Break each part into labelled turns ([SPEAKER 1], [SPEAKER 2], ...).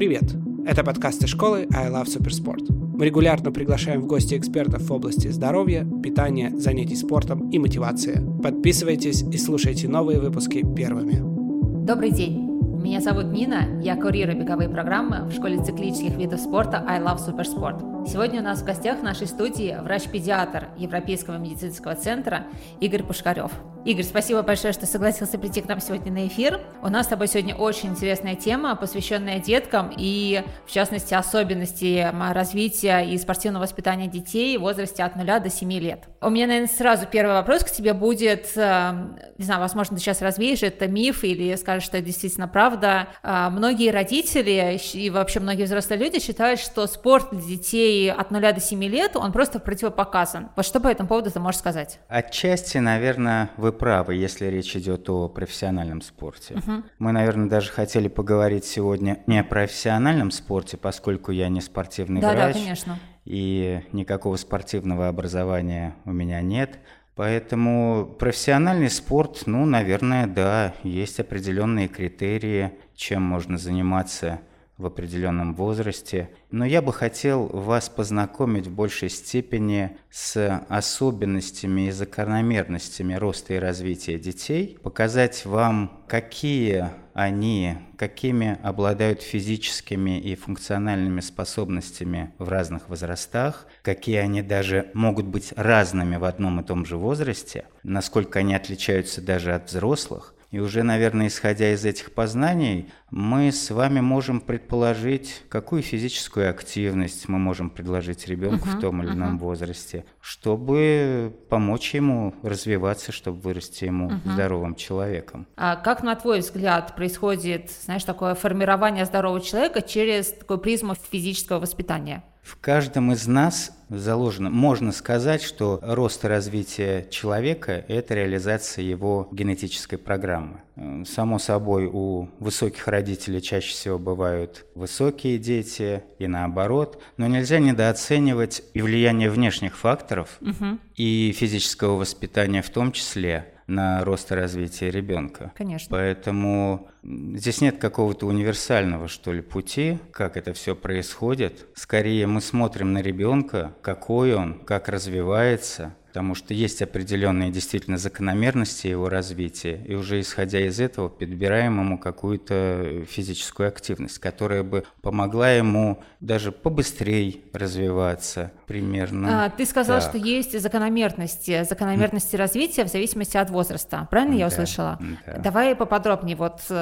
[SPEAKER 1] Привет! Это подкасты школы I Love Supersport. Мы регулярно приглашаем в гости экспертов в области здоровья, питания, занятий спортом и мотивации. Подписывайтесь и слушайте новые выпуски первыми.
[SPEAKER 2] Добрый день! Меня зовут Нина, я курирую беговые программы в школе циклических видов спорта I Love Supersport. Сегодня у нас в гостях в нашей студии врач-педиатр Европейского медицинского центра Игорь Пушкарев. Игорь, спасибо большое, что согласился прийти к нам сегодня на эфир. У нас с тобой сегодня очень интересная тема, посвященная деткам и, в частности, особенности развития и спортивного воспитания детей в возрасте от 0 до 7 лет. У меня, наверное, сразу первый вопрос к тебе будет, э, не знаю, возможно, ты сейчас развеешь это миф или скажешь, что это действительно правда. Э, многие родители и вообще многие взрослые люди считают, что спорт для детей от 0 до 7 лет, он просто противопоказан. Вот что по этому поводу ты можешь сказать?
[SPEAKER 3] Отчасти, наверное, вы вы правы, если речь идет о профессиональном спорте. Угу. Мы, наверное, даже хотели поговорить сегодня не о профессиональном спорте, поскольку я не спортивный
[SPEAKER 2] да,
[SPEAKER 3] врач.
[SPEAKER 2] Да, конечно.
[SPEAKER 3] И никакого спортивного образования у меня нет. Поэтому профессиональный спорт, ну, наверное, да, есть определенные критерии, чем можно заниматься в определенном возрасте. Но я бы хотел вас познакомить в большей степени с особенностями и закономерностями роста и развития детей, показать вам, какие они, какими обладают физическими и функциональными способностями в разных возрастах, какие они даже могут быть разными в одном и том же возрасте, насколько они отличаются даже от взрослых, и уже, наверное, исходя из этих познаний, мы с вами можем предположить, какую физическую активность мы можем предложить ребенку uh-huh, в том или ином uh-huh. возрасте, чтобы помочь ему развиваться, чтобы вырасти ему uh-huh. здоровым человеком.
[SPEAKER 2] А как, на твой взгляд, происходит, знаешь, такое формирование здорового человека через такую призму физического воспитания?
[SPEAKER 3] В каждом из нас заложено, можно сказать, что рост и развитие человека – это реализация его генетической программы. Само собой, у высоких родителей чаще всего бывают высокие дети и наоборот, но нельзя недооценивать и влияние внешних факторов, угу. и физического воспитания в том числе – на рост и развитие ребенка.
[SPEAKER 2] Конечно.
[SPEAKER 3] Поэтому здесь нет какого-то универсального, что ли, пути, как это все происходит. Скорее мы смотрим на ребенка, какой он, как развивается, потому что есть определенные действительно закономерности его развития, и уже исходя из этого подбираем ему какую-то физическую активность, которая бы помогла ему даже побыстрее развиваться примерно.
[SPEAKER 2] А, ты сказал, так. что есть закономерности, закономерности развития в зависимости от возраста, правильно я услышала? Да. Давай поподробнее вот, э,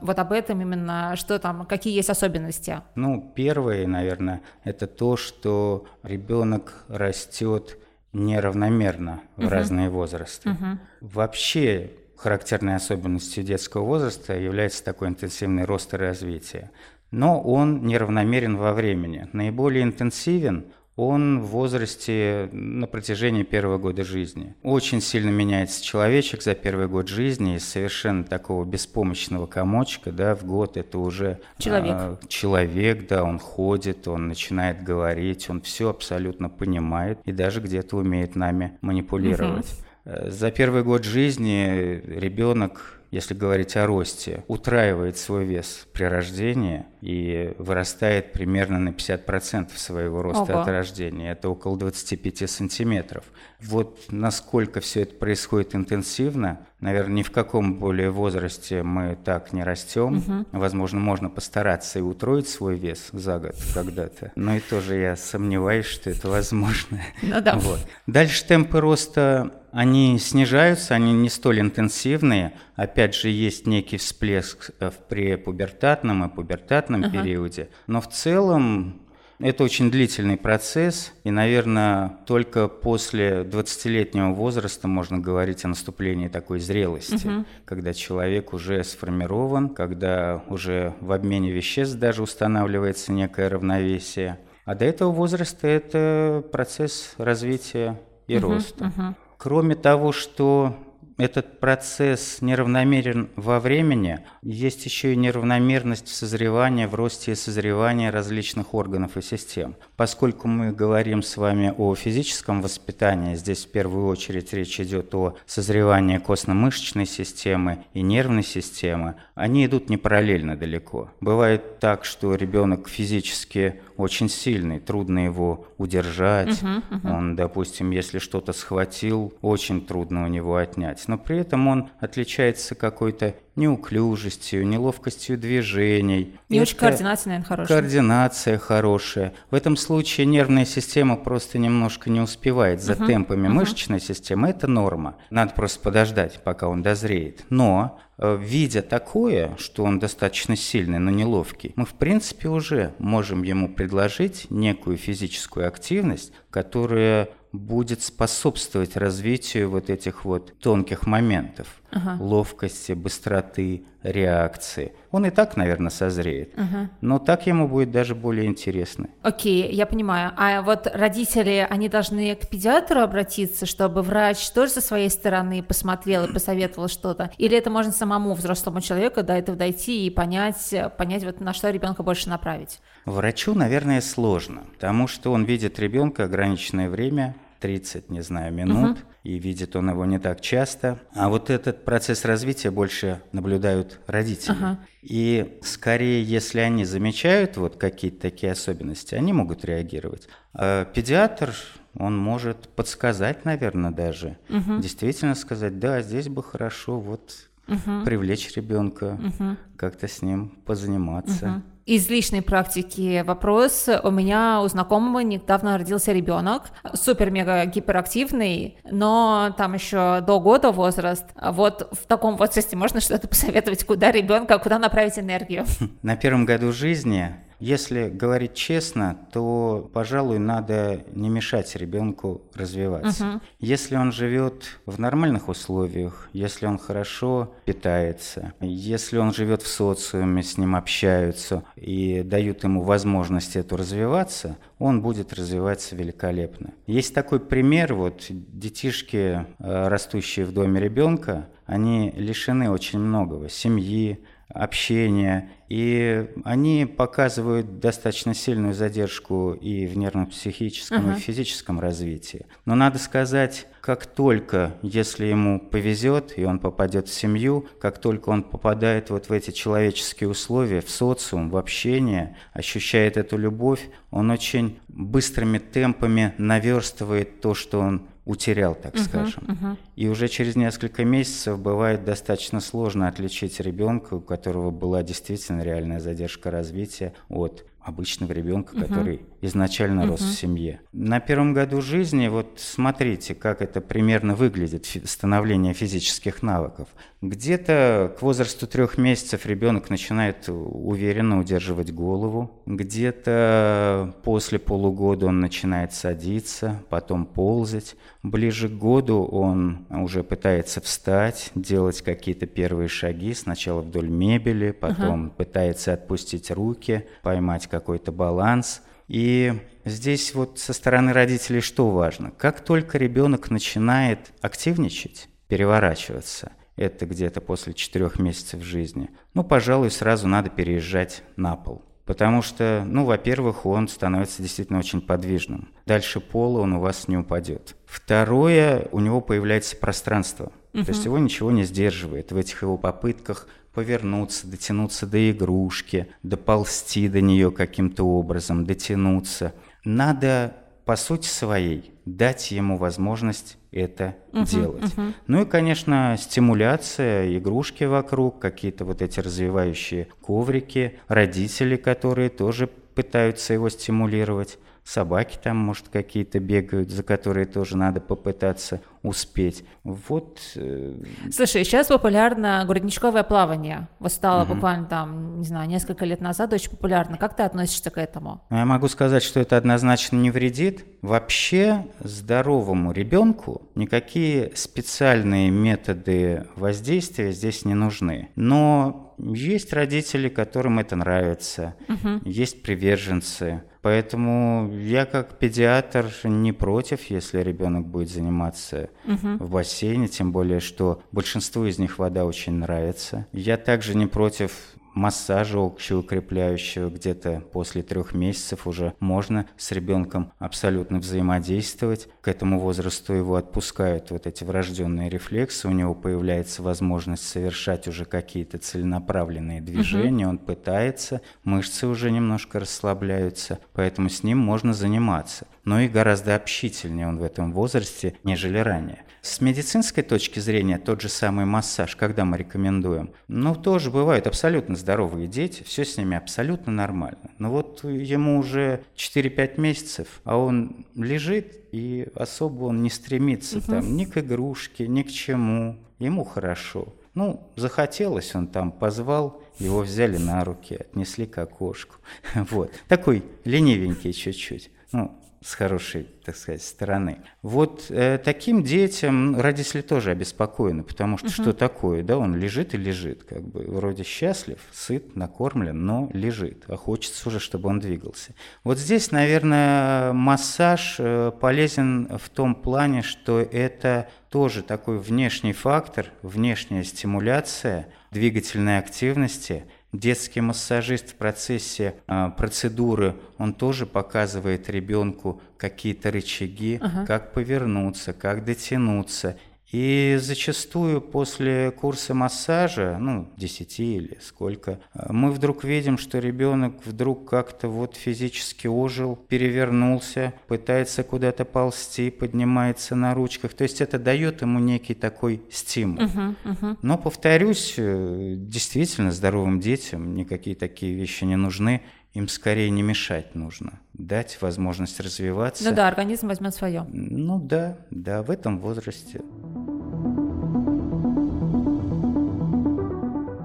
[SPEAKER 2] вот об этом именно, что там, какие есть особенности?
[SPEAKER 3] Ну, первое, наверное, это то, что ребенок растет неравномерно в угу. разные возрасты. Угу. Вообще характерной особенностью детского возраста является такой интенсивный рост и развитие. Но он неравномерен во времени. Наиболее интенсивен он в возрасте на протяжении первого года жизни. Очень сильно меняется человечек за первый год жизни из совершенно такого беспомощного комочка, да, в год это уже
[SPEAKER 2] человек. А,
[SPEAKER 3] человек, да, он ходит, он начинает говорить, он все абсолютно понимает и даже где-то умеет нами манипулировать. Угу. За первый год жизни ребенок если говорить о росте, утраивает свой вес при рождении и вырастает примерно на 50% своего роста Ого. от рождения. Это около 25 сантиметров. Вот насколько все это происходит интенсивно, наверное, ни в каком более возрасте мы так не растем. Угу. Возможно, можно постараться и утроить свой вес за год когда-то, но и тоже я сомневаюсь, что это возможно.
[SPEAKER 2] Ну да.
[SPEAKER 3] Вот. Дальше темпы роста они снижаются, они не столь интенсивные. Опять же, есть некий всплеск в препубертатном и пубертатном uh-huh. периоде. Но в целом это очень длительный процесс, и, наверное, только после 20-летнего возраста можно говорить о наступлении такой зрелости, угу. когда человек уже сформирован, когда уже в обмене веществ даже устанавливается некое равновесие. А до этого возраста это процесс развития и угу, роста. Угу. Кроме того, что этот процесс неравномерен во времени, есть еще и неравномерность в созревании, в росте и созревании различных органов и систем. Поскольку мы говорим с вами о физическом воспитании, здесь в первую очередь речь идет о созревании костно-мышечной системы и нервной системы, они идут не параллельно далеко. Бывает так, что ребенок физически очень сильный, трудно его удержать. Uh-huh, uh-huh. Он, допустим, если что-то схватил, очень трудно у него отнять но при этом он отличается какой-то неуклюжестью, неловкостью движений.
[SPEAKER 2] И Это очень координация, наверное, хорошая.
[SPEAKER 3] Координация хорошая. В этом случае нервная система просто немножко не успевает за uh-huh, темпами uh-huh. мышечной системы. Это норма. Надо просто подождать, пока он дозреет. Но э, видя такое, что он достаточно сильный, но неловкий, мы в принципе уже можем ему предложить некую физическую активность, которая будет способствовать развитию вот этих вот тонких моментов. Ага. Ловкости, быстроты, реакции. Он и так, наверное, созреет. Ага. Но так ему будет даже более интересно.
[SPEAKER 2] Окей, я понимаю. А вот родители, они должны к педиатру обратиться, чтобы врач тоже со своей стороны посмотрел и посоветовал что-то? Или это можно самому взрослому человеку до этого дойти и понять, понять вот на что ребенка больше направить?
[SPEAKER 3] Врачу, наверное, сложно, потому что он видит ребенка ограниченное время, 30, не знаю, минут, угу. и видит он его не так часто. А вот этот процесс развития больше наблюдают родители. Ага. И скорее, если они замечают вот какие-то такие особенности, они могут реагировать. А педиатр, он может подсказать, наверное, даже. Угу. Действительно сказать, да, здесь бы хорошо вот угу. привлечь ребенка, угу. как-то с ним позаниматься. Угу
[SPEAKER 2] из личной практики вопрос. У меня у знакомого недавно родился ребенок, супер-мега гиперактивный, но там еще до года возраст. Вот в таком возрасте можно что-то посоветовать, куда ребенка, куда направить энергию?
[SPEAKER 3] На первом году жизни если говорить честно, то, пожалуй, надо не мешать ребенку развиваться. Угу. Если он живет в нормальных условиях, если он хорошо питается, если он живет в социуме, с ним общаются и дают ему возможность эту развиваться, он будет развиваться великолепно. Есть такой пример, вот детишки, э, растущие в доме ребенка, они лишены очень многого, семьи, общения, и они показывают достаточно сильную задержку и в нервно-психическом, uh-huh. и в физическом развитии. Но надо сказать, как только, если ему повезет, и он попадет в семью, как только он попадает вот в эти человеческие условия, в социум, в общение, ощущает эту любовь, он очень быстрыми темпами наверстывает то, что он утерял, так uh-huh, скажем. Uh-huh. И уже через несколько месяцев бывает достаточно сложно отличить ребенка, у которого была действительно реальная задержка развития, от обычного ребенка, uh-huh. который изначально uh-huh. рос в семье. На первом году жизни, вот смотрите, как это примерно выглядит, становление физических навыков. Где-то к возрасту трех месяцев ребенок начинает уверенно удерживать голову, где-то после полугода он начинает садиться, потом ползать. Ближе к году он уже пытается встать, делать какие-то первые шаги, сначала вдоль мебели, потом uh-huh. пытается отпустить руки, поймать какой-то баланс. И здесь вот со стороны родителей что важно? Как только ребенок начинает активничать, переворачиваться, это где-то после четырех месяцев жизни, ну, пожалуй, сразу надо переезжать на пол. Потому что, ну, во-первых, он становится действительно очень подвижным. Дальше пола он у вас не упадет. Второе, у него появляется пространство. Угу. То есть его ничего не сдерживает в этих его попытках повернуться, дотянуться до игрушки, доползти до нее каким-то образом, дотянуться. Надо по сути своей дать ему возможность это uh-huh, делать. Uh-huh. Ну и, конечно, стимуляция, игрушки вокруг, какие-то вот эти развивающие коврики, родители, которые тоже пытаются его стимулировать собаки там, может, какие-то бегают, за которые тоже надо попытаться успеть. Вот.
[SPEAKER 2] Э, Слушай, сейчас популярно грудничковое плавание. Вот стало угу. буквально там, не знаю, несколько лет назад очень популярно. Как ты относишься к этому?
[SPEAKER 3] Я могу сказать, что это однозначно не вредит. Вообще здоровому ребенку никакие специальные методы воздействия здесь не нужны. Но есть родители, которым это нравится, угу. есть приверженцы. Поэтому я как педиатр не против, если ребенок будет заниматься угу. в бассейне, тем более, что большинству из них вода очень нравится. Я также не против массажа общеукрепляющего где-то после трех месяцев уже можно с ребенком абсолютно взаимодействовать. К этому возрасту его отпускают вот эти врожденные рефлексы, у него появляется возможность совершать уже какие-то целенаправленные движения, угу. он пытается, мышцы уже немножко расслабляются, поэтому с ним можно заниматься. Но и гораздо общительнее он в этом возрасте, нежели ранее. С медицинской точки зрения тот же самый массаж, когда мы рекомендуем, ну, тоже бывают абсолютно здоровые дети, все с ними абсолютно нормально. Но вот ему уже 4-5 месяцев, а он лежит, и особо он не стремится угу. там ни к игрушке, ни к чему. Ему хорошо. Ну, захотелось, он там позвал, его взяли на руки, отнесли к окошку. Вот. Такой ленивенький чуть-чуть. Ну, с хорошей, так сказать, стороны. Вот э, таким детям родители тоже обеспокоены, потому что угу. что такое, да, он лежит и лежит, как бы вроде счастлив, сыт, накормлен, но лежит, а хочется уже, чтобы он двигался. Вот здесь, наверное, массаж э, полезен в том плане, что это тоже такой внешний фактор, внешняя стимуляция двигательной активности – Детский массажист в процессе э, процедуры, он тоже показывает ребенку какие-то рычаги, ага. как повернуться, как дотянуться. И зачастую после курса массажа, ну, 10 или сколько, мы вдруг видим, что ребенок вдруг как-то вот физически ожил, перевернулся, пытается куда-то ползти, поднимается на ручках. То есть это дает ему некий такой стимул. Uh-huh, uh-huh. Но, повторюсь, э, действительно здоровым детям никакие такие вещи не нужны им скорее не мешать нужно, дать возможность развиваться.
[SPEAKER 2] Ну да, организм возьмет свое.
[SPEAKER 3] Ну да, да, в этом возрасте.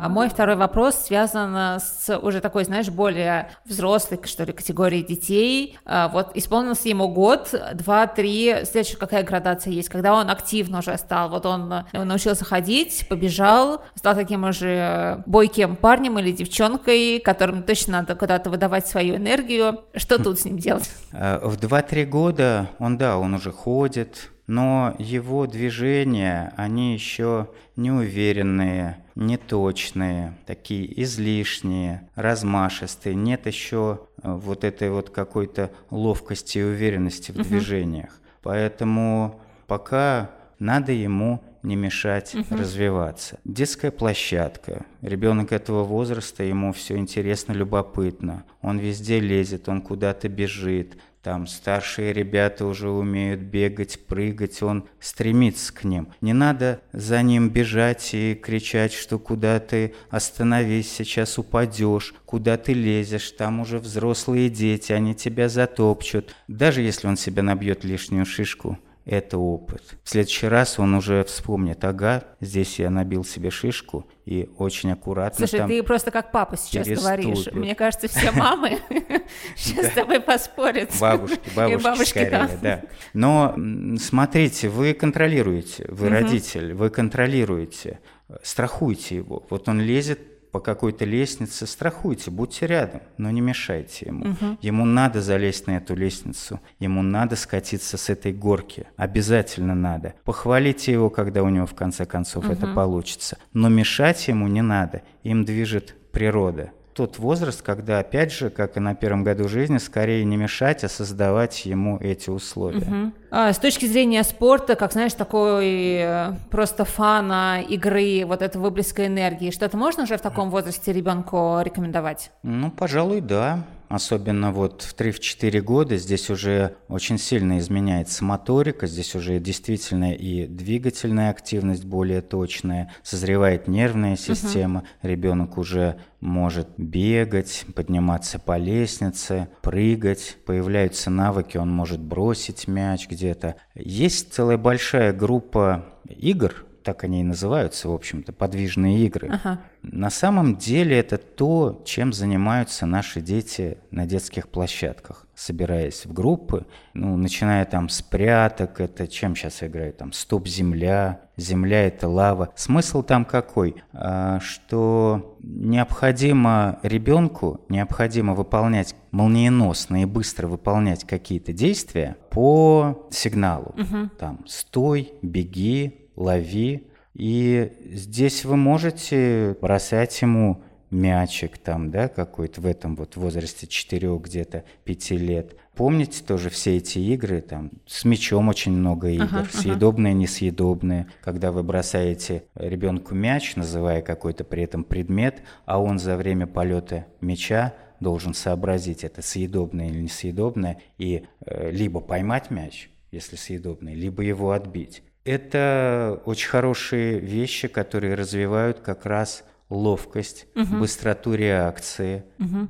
[SPEAKER 2] А мой второй вопрос связан э, с уже такой, знаешь, более взрослой, что ли, категории детей. А, вот исполнился ему год, два, три, следующая какая градация есть, когда он активно уже стал, вот он э, научился ходить, побежал, стал таким уже бойким парнем или девчонкой, которым точно надо куда-то выдавать свою энергию. Что тут с ним делать?
[SPEAKER 3] Э, в 2-3 года он, да, он уже ходит, но его движения, они еще неуверенные, неточные, такие излишние, размашистые. Нет еще э, вот этой вот какой-то ловкости и уверенности в движениях. Поэтому пока надо ему не мешать угу. развиваться. Детская площадка. Ребенок этого возраста, ему все интересно, любопытно. Он везде лезет, он куда-то бежит. Там старшие ребята уже умеют бегать, прыгать, он стремится к ним. Не надо за ним бежать и кричать, что куда ты остановись, сейчас упадешь, куда ты лезешь, там уже взрослые дети, они тебя затопчут. Даже если он себя набьет лишнюю шишку, это опыт. В следующий раз он уже вспомнит, ага, здесь я набил себе шишку и очень аккуратно
[SPEAKER 2] Слушай, ты просто как папа сейчас говоришь. Мне кажется, все мамы сейчас с тобой поспорят.
[SPEAKER 3] Бабушки, бабушки скорее, да. Но смотрите, вы контролируете, вы родитель, вы контролируете, страхуйте его. Вот он лезет по какой-то лестнице, страхуйте, будьте рядом, но не мешайте ему. Угу. Ему надо залезть на эту лестницу, ему надо скатиться с этой горки, обязательно надо. Похвалите его, когда у него в конце концов угу. это получится, но мешать ему не надо, им движет природа тот возраст, когда, опять же, как и на первом году жизни, скорее не мешать, а создавать ему эти условия. Угу.
[SPEAKER 2] А, с точки зрения спорта, как знаешь, такой э, просто фана, игры, вот это выплеска энергии, что-то можно уже в таком возрасте ребенку рекомендовать?
[SPEAKER 3] Ну, пожалуй, да особенно вот в 3-4 года, здесь уже очень сильно изменяется моторика, здесь уже действительно и двигательная активность более точная, созревает нервная система, угу. ребенок уже может бегать, подниматься по лестнице, прыгать, появляются навыки, он может бросить мяч где-то. Есть целая большая группа игр, так они и называются, в общем-то, подвижные игры.
[SPEAKER 2] Ага.
[SPEAKER 3] На самом деле это то, чем занимаются наши дети на детских площадках, собираясь в группы, ну, начиная там с пряток, это чем сейчас играют, там, стоп-земля, земля – это лава. Смысл там какой? А, что необходимо ребенку, необходимо выполнять молниеносно и быстро выполнять какие-то действия по сигналу.
[SPEAKER 2] Угу.
[SPEAKER 3] Там, стой, беги, лови, и здесь вы можете бросать ему мячик там, да, какой-то в этом вот возрасте 4 где-то 5 лет. Помните тоже все эти игры, там, с мячом очень много игр,
[SPEAKER 2] Ага, ага.
[SPEAKER 3] съедобные, несъедобные, когда вы бросаете ребенку мяч, называя какой-то при этом предмет, а он за время полета мяча должен сообразить, это съедобное или несъедобное, и э, либо поймать мяч, если съедобный, либо его отбить. Это очень хорошие вещи, которые развивают как раз ловкость, быстроту реакции,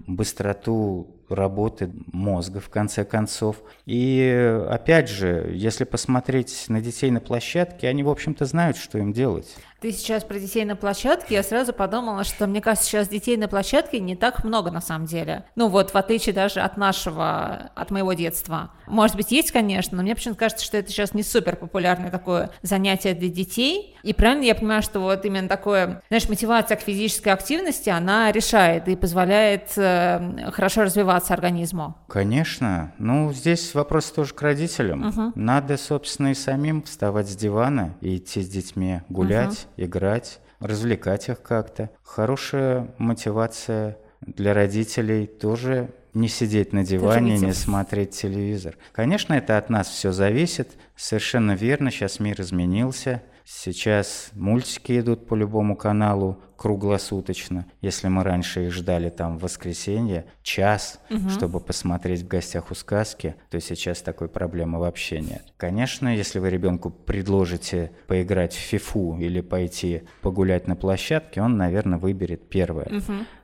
[SPEAKER 3] быстроту работы мозга, в конце концов. И опять же, если посмотреть на детей на площадке, они, в общем-то, знают, что им делать.
[SPEAKER 2] Ты сейчас про детей на площадке, я сразу подумала, что мне кажется, сейчас детей на площадке не так много на самом деле. Ну вот, в отличие даже от нашего, от моего детства. Может быть, есть, конечно, но мне почему-то кажется, что это сейчас не супер популярное такое занятие для детей. И правильно я понимаю, что вот именно такое, знаешь, мотивация к физической активности, она решает и позволяет э, хорошо развиваться организму.
[SPEAKER 3] Конечно. Ну, здесь вопрос тоже к родителям. Надо, собственно, и самим вставать с дивана и идти с детьми гулять, играть, развлекать их как-то. Хорошая мотивация для родителей тоже не сидеть на диване, не смотреть телевизор. Конечно, это от нас все зависит. Совершенно верно, сейчас мир изменился. Сейчас мультики идут по любому каналу круглосуточно. Если мы раньше их ждали там в воскресенье, час, чтобы посмотреть в гостях у сказки, то сейчас такой проблемы вообще нет. Конечно, если вы ребенку предложите поиграть в фифу или пойти погулять на площадке, он, наверное, выберет первое.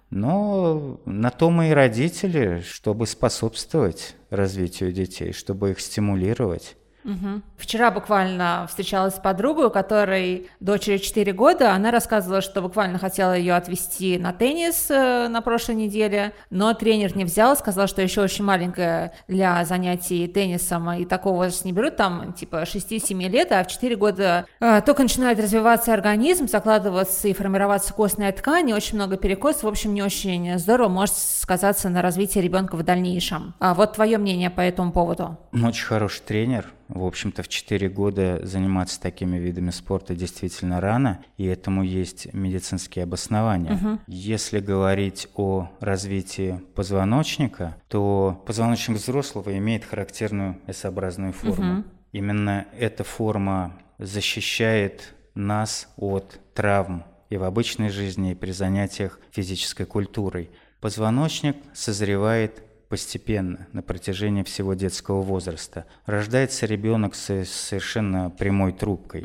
[SPEAKER 3] Но на то мы и родители, чтобы способствовать развитию детей, чтобы их стимулировать.
[SPEAKER 2] Мгм. Вчера буквально встречалась с подругой, у которой дочери 4 года. Она рассказывала, что буквально хотела ее отвезти на теннис э, на прошлой неделе, но тренер не взял, сказал, что еще очень маленькая для занятий теннисом, и такого возраста не берут, там типа 6-7 лет, а в 4 года э, только начинает развиваться организм, закладываться и формироваться костная ткань, и очень много перекосов, в общем, не очень здорово может сказаться на развитии ребенка в дальнейшем. А вот твое мнение по этому поводу?
[SPEAKER 3] Очень хороший тренер. В общем-то, в 4 года заниматься такими видами спорта действительно рано, и этому есть медицинские обоснования. Если говорить о развитии позвоночника, то позвоночник взрослого имеет характерную S-образную форму. Именно эта форма защищает нас от травм и в обычной жизни, и при занятиях физической культурой. Позвоночник созревает постепенно, на протяжении всего детского возраста. Рождается ребенок с совершенно прямой трубкой.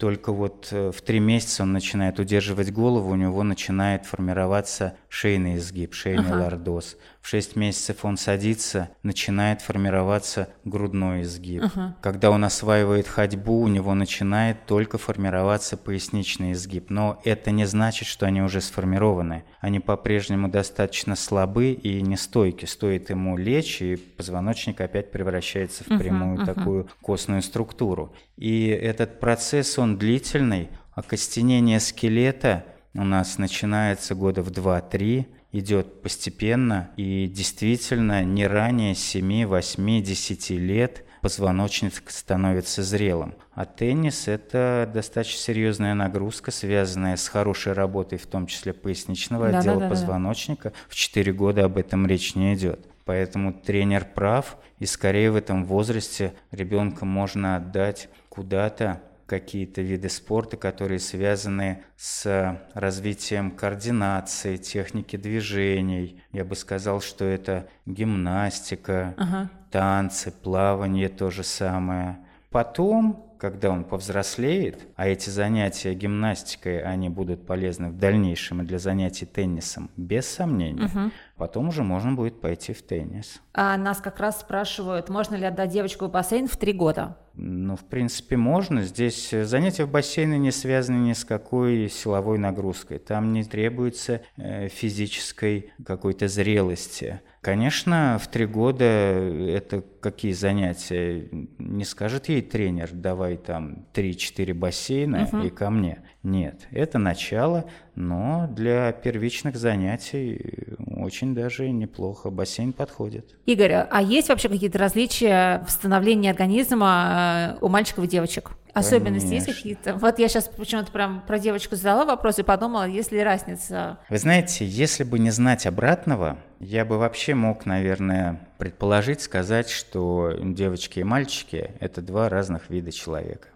[SPEAKER 3] Только вот э, в три месяца он начинает удерживать голову, у него начинает формироваться шейный изгиб, шейный лордоз. В 6 месяцев он садится, начинает формироваться грудной изгиб. Когда он осваивает ходьбу, у него начинает только формироваться поясничный изгиб. Но это не значит, что они уже сформированы. Они по-прежнему достаточно слабы и нестойки. Стоит ему лечь, и позвоночник опять превращается в прямую такую костную структуру. И этот процесс, он длительный. Окостенение скелета у нас начинается года в 2-3, идет постепенно и действительно не ранее 7, 8, 10 лет позвоночник становится зрелым. А теннис – это достаточно серьезная нагрузка, связанная с хорошей работой, в том числе поясничного отдела позвоночника. В 4 года об этом речь не идет. Поэтому тренер прав, и скорее в этом возрасте ребенка можно отдать куда-то какие-то виды спорта, которые связаны с развитием координации, техники движений. Я бы сказал, что это гимнастика,
[SPEAKER 2] Ага.
[SPEAKER 3] танцы, плавание то же самое. Потом, когда он повзрослеет, а эти занятия гимнастикой, они будут полезны в дальнейшем и для занятий теннисом, без сомнения. Потом уже можно будет пойти в теннис.
[SPEAKER 2] А нас как раз спрашивают, можно ли отдать девочку в бассейн в три года?
[SPEAKER 3] Ну, в принципе, можно. Здесь занятия в бассейне не связаны ни с какой силовой нагрузкой. Там не требуется э, физической какой-то зрелости. Конечно, в три года это какие занятия? Не скажет ей тренер, давай там 3-4 бассейна угу. и ко мне. Нет, это начало, но для первичных занятий очень даже неплохо. Бассейн подходит.
[SPEAKER 2] Игорь, а есть вообще какие-то различия в становлении организма э, у мальчиков и девочек? Особенности Конечно. есть какие-то? Вот я сейчас почему-то прям про девочку задала вопрос и подумала, есть ли разница?
[SPEAKER 3] Вы знаете, если бы не знать обратного, я бы вообще мог, наверное, предположить, сказать, что девочки и мальчики – это два разных вида человека.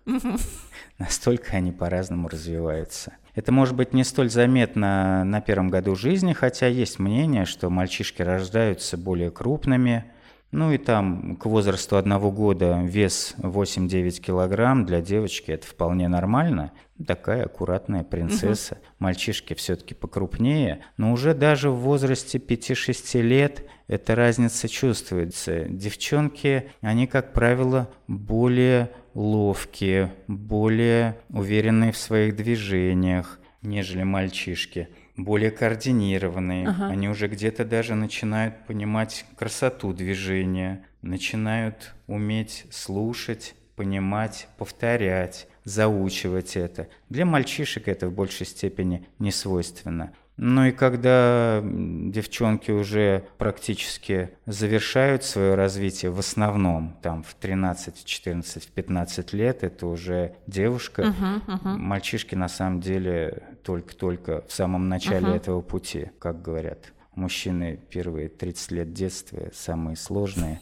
[SPEAKER 3] Настолько они по-разному развиваются. Это может быть не столь заметно на первом году жизни, хотя есть мнение, что мальчишки рождаются более крупными, ну и там к возрасту одного года вес 8-9 килограмм для девочки это вполне нормально. Такая аккуратная принцесса. Угу. Мальчишки все-таки покрупнее. Но уже даже в возрасте 5-6 лет эта разница чувствуется. Девчонки, они, как правило, более ловкие, более уверенные в своих движениях, нежели мальчишки более координированные. Ага. Они уже где-то даже начинают понимать красоту движения, начинают уметь слушать, понимать, повторять, заучивать это. Для мальчишек это в большей степени не свойственно. Ну и когда девчонки уже практически завершают свое развитие, в основном там в 13, в 14, в 15 лет, это уже девушка. Uh-huh, uh-huh. Мальчишки на самом деле только-только в самом начале uh-huh. этого пути, как говорят. Мужчины первые 30 лет детства самые сложные,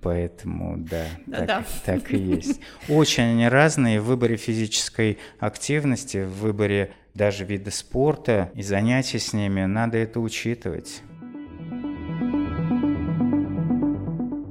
[SPEAKER 3] поэтому да, так, так и есть. Очень они разные в выборе физической активности, в выборе даже виды спорта и занятий с ними, надо это учитывать.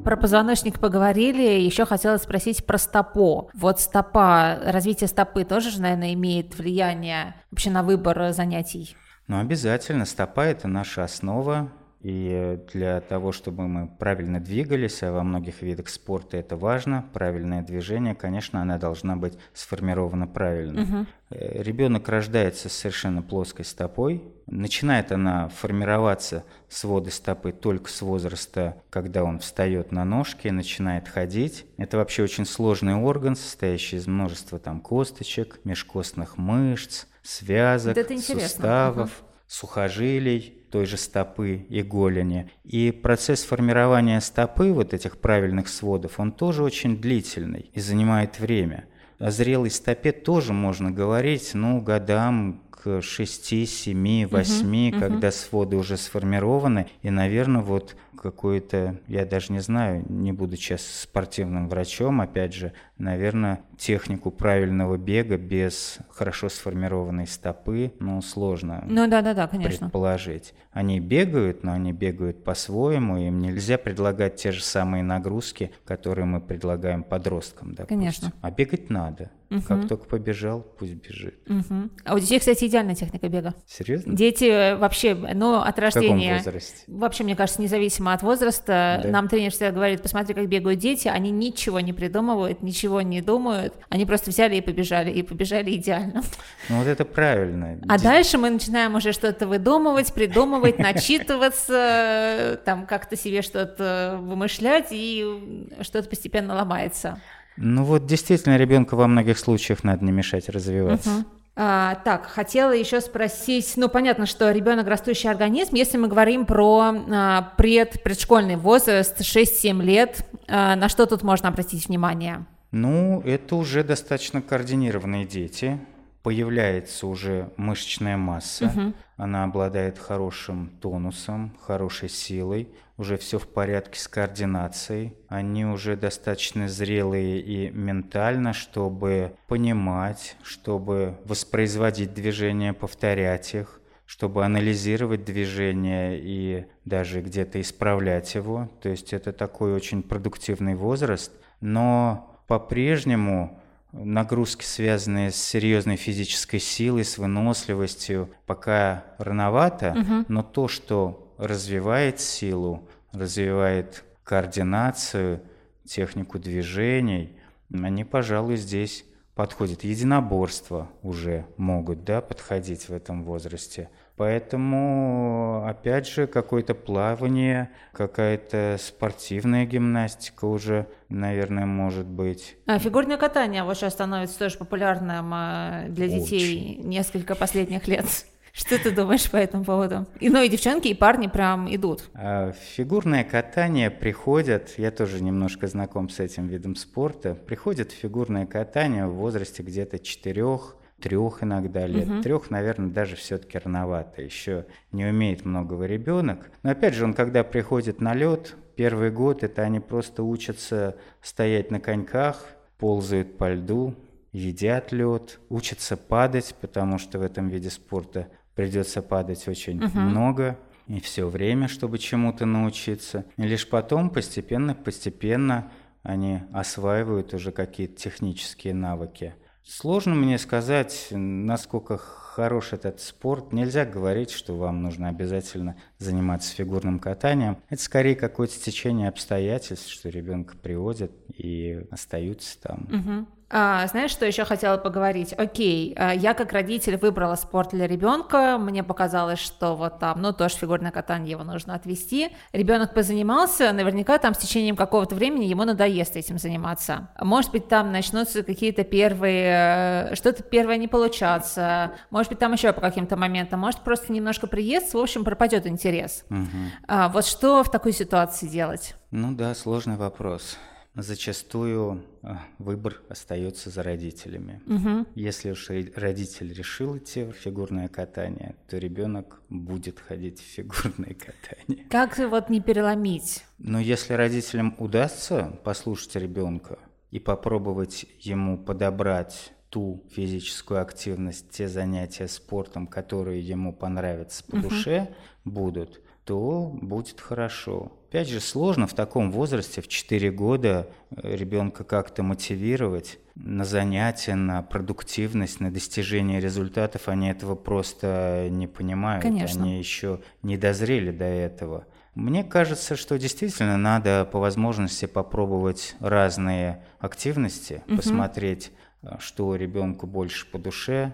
[SPEAKER 2] Про позвоночник поговорили, еще хотелось спросить про стопу. Вот стопа, развитие стопы тоже же, наверное, имеет влияние вообще на выбор занятий?
[SPEAKER 3] Ну, обязательно. Стопа – это наша основа, и для того, чтобы мы правильно двигались, а во многих видах спорта это важно, правильное движение, конечно, она должна быть сформирована правильно. Угу. Ребенок рождается с совершенно плоской стопой. Начинает она формироваться своды стопы только с возраста, когда он встает на ножки, начинает ходить. Это вообще очень сложный орган, состоящий из множества там косточек, межкостных мышц, связок, суставов, угу. Сухожилий той же стопы и голени. И процесс формирования стопы, вот этих правильных сводов, он тоже очень длительный и занимает время. О зрелой стопе тоже можно говорить, ну, годам к 6, 7, 8, угу, когда угу. своды уже сформированы. И, наверное, вот какой-то, я даже не знаю, не буду сейчас спортивным врачом, опять же, наверное, технику правильного бега без хорошо сформированной стопы, ну, сложно
[SPEAKER 2] ну, да, да, да, конечно.
[SPEAKER 3] предположить. Они бегают, но они бегают по-своему, им нельзя предлагать те же самые нагрузки, которые мы предлагаем подросткам, допустим. Конечно. А бегать надо. Угу. Как только побежал, пусть бежит.
[SPEAKER 2] Угу. А у детей, кстати, идеальная техника бега.
[SPEAKER 3] Серьезно?
[SPEAKER 2] Дети э, вообще, ну, от рождения...
[SPEAKER 3] В каком возрасте?
[SPEAKER 2] Вообще, мне кажется, независимо от возраста, да. нам тренер всегда говорит, посмотри, как бегают дети, они ничего не придумывают, ничего не думают, они просто взяли и побежали, и побежали идеально.
[SPEAKER 3] Ну, вот это правильно.
[SPEAKER 2] А дальше мы начинаем уже что-то выдумывать, придумывать, начитываться, там как-то себе что-то вымышлять, и что-то постепенно ломается.
[SPEAKER 3] Ну вот действительно ребенку во многих случаях надо не мешать развиваться. Угу.
[SPEAKER 2] А, так, хотела еще спросить, ну понятно, что ребенок растущий организм, если мы говорим про а, пред, предшкольный возраст 6-7 лет, а, на что тут можно обратить внимание?
[SPEAKER 3] Ну, это уже достаточно координированные дети, появляется уже мышечная масса, угу. она обладает хорошим тонусом, хорошей силой, уже все в порядке с координацией, они уже достаточно зрелые и ментально, чтобы понимать, чтобы воспроизводить движения, повторять их, чтобы анализировать движение и даже где-то исправлять его. То есть это такой очень продуктивный возраст, но по-прежнему нагрузки, связанные с серьезной физической силой, с выносливостью, пока рановато, угу. но то, что развивает силу, развивает координацию, технику движений, они, пожалуй, здесь подходят. Единоборства уже могут да, подходить в этом возрасте. Поэтому, опять же, какое-то плавание, какая-то спортивная гимнастика уже, наверное, может быть.
[SPEAKER 2] А фигурное катание вот сейчас становится тоже популярным а, для детей Очень. несколько последних лет. Что ты думаешь по этому поводу? И, ну, и девчонки, и парни прям идут.
[SPEAKER 3] А, фигурное катание приходят, я тоже немножко знаком с этим видом спорта, приходят фигурное катание в возрасте где-то четырех трех иногда лет. Угу. Трех, наверное, даже все-таки рановато. Еще не умеет многого ребенок. Но опять же, он когда приходит на лед, первый год это они просто учатся стоять на коньках, ползают по льду, едят лед, учатся падать, потому что в этом виде спорта придется падать очень угу. много и все время, чтобы чему-то научиться. И лишь потом постепенно-постепенно они осваивают уже какие-то технические навыки. Сложно мне сказать, насколько хорош этот спорт. Нельзя говорить, что вам нужно обязательно заниматься фигурным катанием. Это скорее какое-то стечение обстоятельств, что ребенка приводят и остаются там.
[SPEAKER 2] Угу. А, знаешь, что еще хотела поговорить? Окей, а, я как родитель выбрала спорт для ребенка, мне показалось, что вот там, ну, тоже фигурное катание его нужно отвести. Ребенок позанимался, наверняка там с течением какого-то времени ему надоест этим заниматься. Может быть, там начнутся какие-то первые, э, что-то первое не получаться, может быть, там еще по каким-то моментам, может, просто немножко приезд, в общем, пропадет интерес. Угу. А, вот что в такой ситуации делать?
[SPEAKER 3] Ну да, сложный вопрос зачастую а, выбор остается за родителями. Угу. Если уж родитель решил идти в фигурное катание, то ребенок будет ходить в фигурное катание.
[SPEAKER 2] Как вот не переломить?
[SPEAKER 3] Но если родителям удастся послушать ребенка и попробовать ему подобрать ту физическую активность, те занятия спортом, которые ему понравятся по угу. душе, будут, то будет хорошо. Опять же, сложно в таком возрасте, в 4 года, э, ребенка как-то мотивировать на занятия, на продуктивность, на достижение результатов. Они этого просто не понимают.
[SPEAKER 2] Конечно.
[SPEAKER 3] Они еще не дозрели до этого. Мне кажется, что действительно надо по возможности попробовать разные активности, угу. посмотреть, э, что ребенку больше по душе,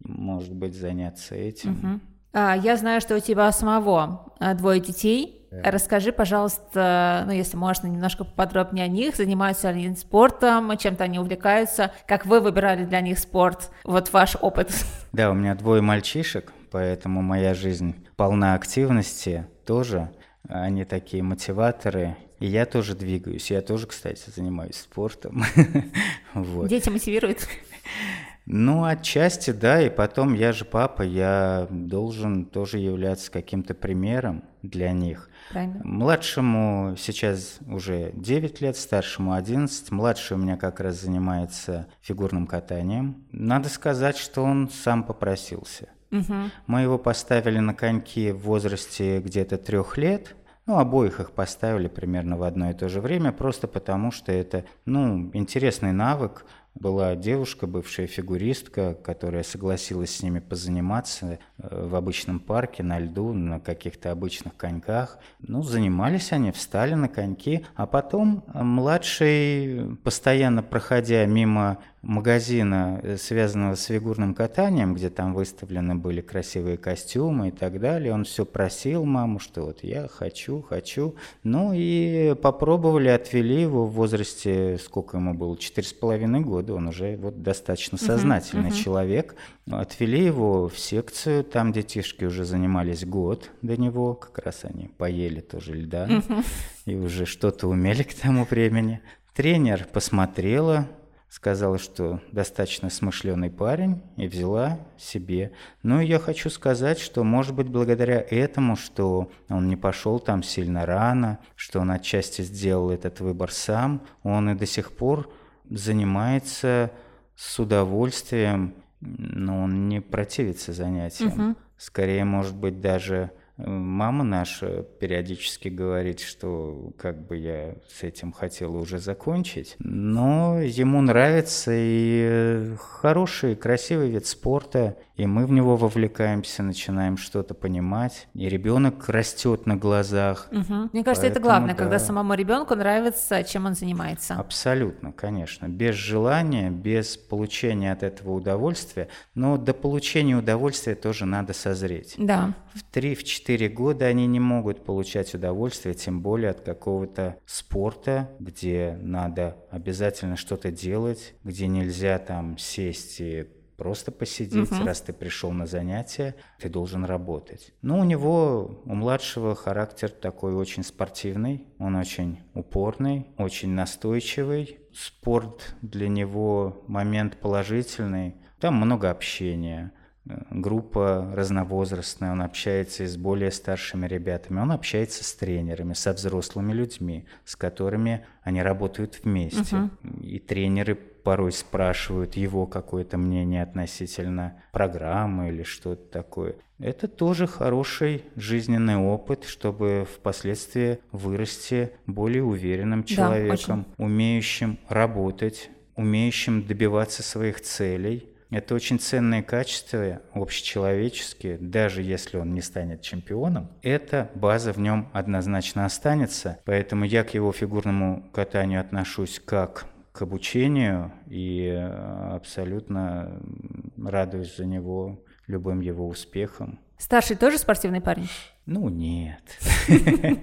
[SPEAKER 3] может быть, заняться этим.
[SPEAKER 2] Угу. А, я знаю, что у тебя самого а, двое детей. Расскажи, пожалуйста, ну, если можно, немножко поподробнее о них. Занимаются ли они спортом, чем-то они увлекаются? Как вы выбирали для них спорт? Вот ваш опыт.
[SPEAKER 3] Да, у меня двое мальчишек, поэтому моя жизнь полна активности тоже. Они такие мотиваторы. И я тоже двигаюсь. Я тоже, кстати, занимаюсь спортом.
[SPEAKER 2] вот. Дети мотивируют?
[SPEAKER 3] Ну, отчасти, да, и потом я же папа, я должен тоже являться каким-то примером для них.
[SPEAKER 2] Правильно.
[SPEAKER 3] Младшему сейчас уже 9 лет, старшему 11. Младший у меня как раз занимается фигурным катанием. Надо сказать, что он сам попросился. Угу. Мы его поставили на коньки в возрасте где-то трех лет. Ну, обоих их поставили примерно в одно и то же время, просто потому что это, ну, интересный навык была девушка, бывшая фигуристка, которая согласилась с ними позаниматься э, в обычном парке, на льду, на каких-то обычных коньках. Ну, занимались они, встали на коньки, а потом младший, постоянно проходя мимо магазина, э, связанного с фигурным катанием, где там выставлены были красивые костюмы и так далее. Он все просил маму, что вот я хочу, хочу. Ну и попробовали, отвели его в возрасте, сколько ему было, четыре с половиной года. Он уже вот достаточно сознательный uh-huh, uh-huh. человек. Отвели его в секцию, там детишки уже занимались год до него, как раз они поели тоже льда uh-huh. и уже что-то умели к тому времени. Тренер посмотрела, сказала, что достаточно смышленый парень и взяла себе. Ну и я хочу сказать, что может быть благодаря этому, что он не пошел там сильно рано, что он отчасти сделал этот выбор сам, он и до сих пор занимается с удовольствием, но он не противится занятиям. Угу. Скорее, может быть, даже Мама наша периодически говорит, что как бы я с этим хотела уже закончить, но ему нравится и хороший, красивый вид спорта, и мы в него вовлекаемся, начинаем что-то понимать, и ребенок растет на глазах.
[SPEAKER 2] Угу. Мне кажется, Поэтому, это главное, да. когда самому ребенку нравится, чем он занимается.
[SPEAKER 3] Абсолютно, конечно. Без желания, без получения от этого удовольствия, но до получения удовольствия тоже надо созреть.
[SPEAKER 2] Да.
[SPEAKER 3] В 3-4 года они не могут получать удовольствие, тем более от какого-то спорта, где надо обязательно что-то делать, где нельзя там сесть и просто посидеть, угу. раз ты пришел на занятия, ты должен работать. Но у него, у младшего характер такой очень спортивный, он очень упорный, очень настойчивый. Спорт для него момент положительный, там много общения, группа разновозрастная, он общается и с более старшими ребятами, он общается с тренерами, со взрослыми людьми, с которыми они работают вместе. Uh-huh. И тренеры порой спрашивают его какое-то мнение относительно программы или что-то такое. Это тоже хороший жизненный опыт, чтобы впоследствии вырасти более уверенным человеком, да, умеющим работать, умеющим добиваться своих целей. Это очень ценные качества, общечеловеческие, даже если он не станет чемпионом. Эта база в нем однозначно останется, поэтому я к его фигурному катанию отношусь как к обучению и э, абсолютно радуюсь за него любым его успехом.
[SPEAKER 2] Старший тоже спортивный парень?
[SPEAKER 3] Ну, нет.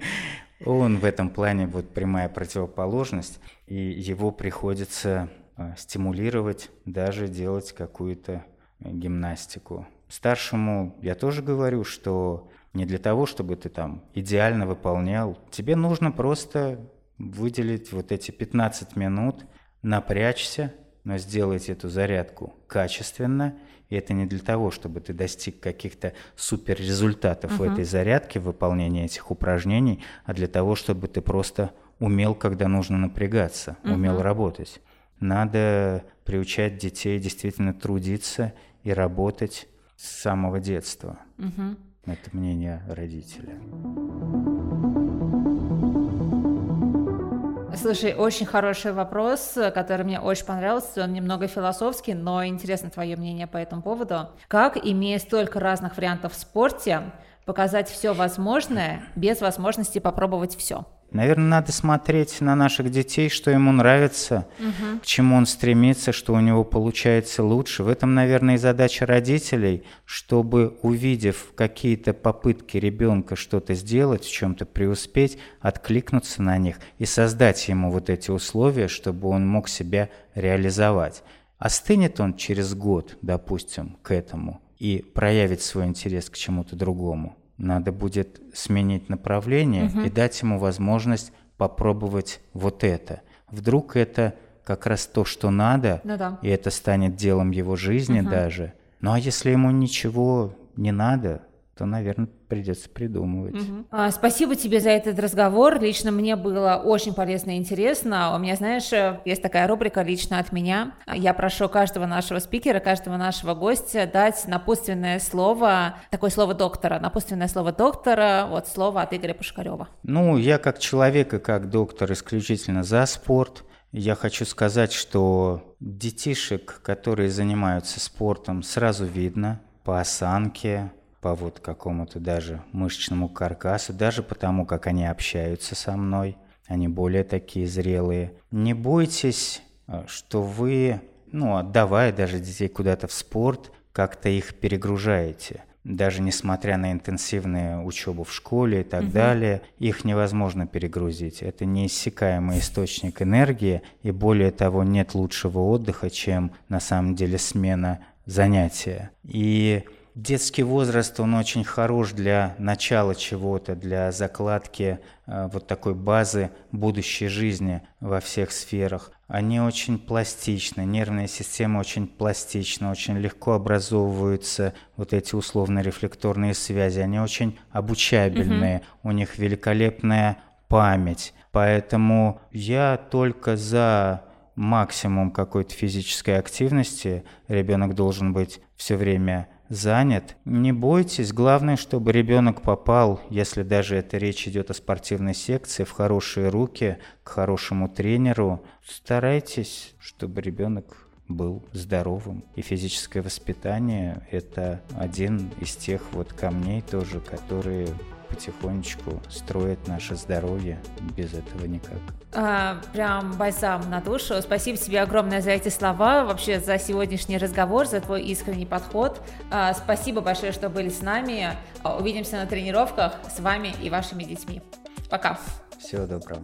[SPEAKER 3] Он в этом плане вот прямая противоположность, и его приходится стимулировать, даже делать какую-то гимнастику. Старшему я тоже говорю, что не для того, чтобы ты там идеально выполнял, тебе нужно просто выделить вот эти 15 минут напрячься, но сделать эту зарядку качественно. И это не для того, чтобы ты достиг каких-то супер результатов uh-huh. в этой зарядке, в выполнении этих упражнений, а для того, чтобы ты просто умел, когда нужно напрягаться, uh-huh. умел работать. Надо приучать детей действительно трудиться и работать с самого детства. Uh-huh. Это мнение родителя.
[SPEAKER 2] Слушай, очень хороший вопрос, который мне очень понравился. Он немного философский, но интересно твое мнение по этому поводу. Как, имея столько разных вариантов в спорте, показать все возможное без возможности попробовать все?
[SPEAKER 3] Наверное, надо смотреть на наших детей, что ему нравится, угу. к чему он стремится, что у него получается лучше. В этом, наверное, и задача родителей, чтобы, увидев какие-то попытки ребенка что-то сделать, в чем-то преуспеть, откликнуться на них и создать ему вот эти условия, чтобы он мог себя реализовать. Остынет он через год, допустим, к этому и проявит свой интерес к чему-то другому надо будет сменить направление угу. и дать ему возможность попробовать вот это. Вдруг это как раз то, что надо, ну, да. и это станет делом его жизни угу. даже. Ну а если ему ничего не надо, то, наверное, придется придумывать.
[SPEAKER 2] Угу. А, спасибо тебе за этот разговор. Лично мне было очень полезно и интересно. У меня, знаешь, есть такая рубрика «Лично от меня». Я прошу каждого нашего спикера, каждого нашего гостя дать напутственное слово, такое слово доктора, напутственное слово доктора, вот слово от Игоря Пушкарева.
[SPEAKER 3] Ну, я как человек и как доктор исключительно за спорт. Я хочу сказать, что детишек, которые занимаются спортом, сразу видно по осанке, по вот какому-то даже мышечному каркасу, даже потому, как они общаются со мной. Они более такие зрелые. Не бойтесь, э, что вы, ну, отдавая даже детей куда-то в спорт, как-то их перегружаете. Даже несмотря на интенсивную учебу в школе и так угу. далее, их невозможно перегрузить. Это неиссякаемый источник энергии, и более того, нет лучшего отдыха, чем на самом деле смена занятия. И Детский возраст, он очень хорош для начала чего-то, для закладки э, вот такой базы будущей жизни во всех сферах. Они очень пластичны, нервная система очень пластична, очень легко образовываются вот эти условно-рефлекторные связи, они очень обучабельные, угу. у них великолепная память. Поэтому я только за максимум какой-то физической активности. Ребенок должен быть все время занят. Не бойтесь, главное, чтобы ребенок попал, если даже это речь идет о спортивной секции, в хорошие руки, к хорошему тренеру. Старайтесь, чтобы ребенок был здоровым. И физическое воспитание – это один из тех вот камней тоже, которые потихонечку строят наше здоровье. Без этого никак.
[SPEAKER 2] А, прям бальзам на душу. Спасибо тебе огромное за эти слова, вообще за сегодняшний разговор, за твой искренний подход. А, спасибо большое, что были с нами. Увидимся на тренировках с вами и вашими детьми. Пока.
[SPEAKER 3] Всего доброго.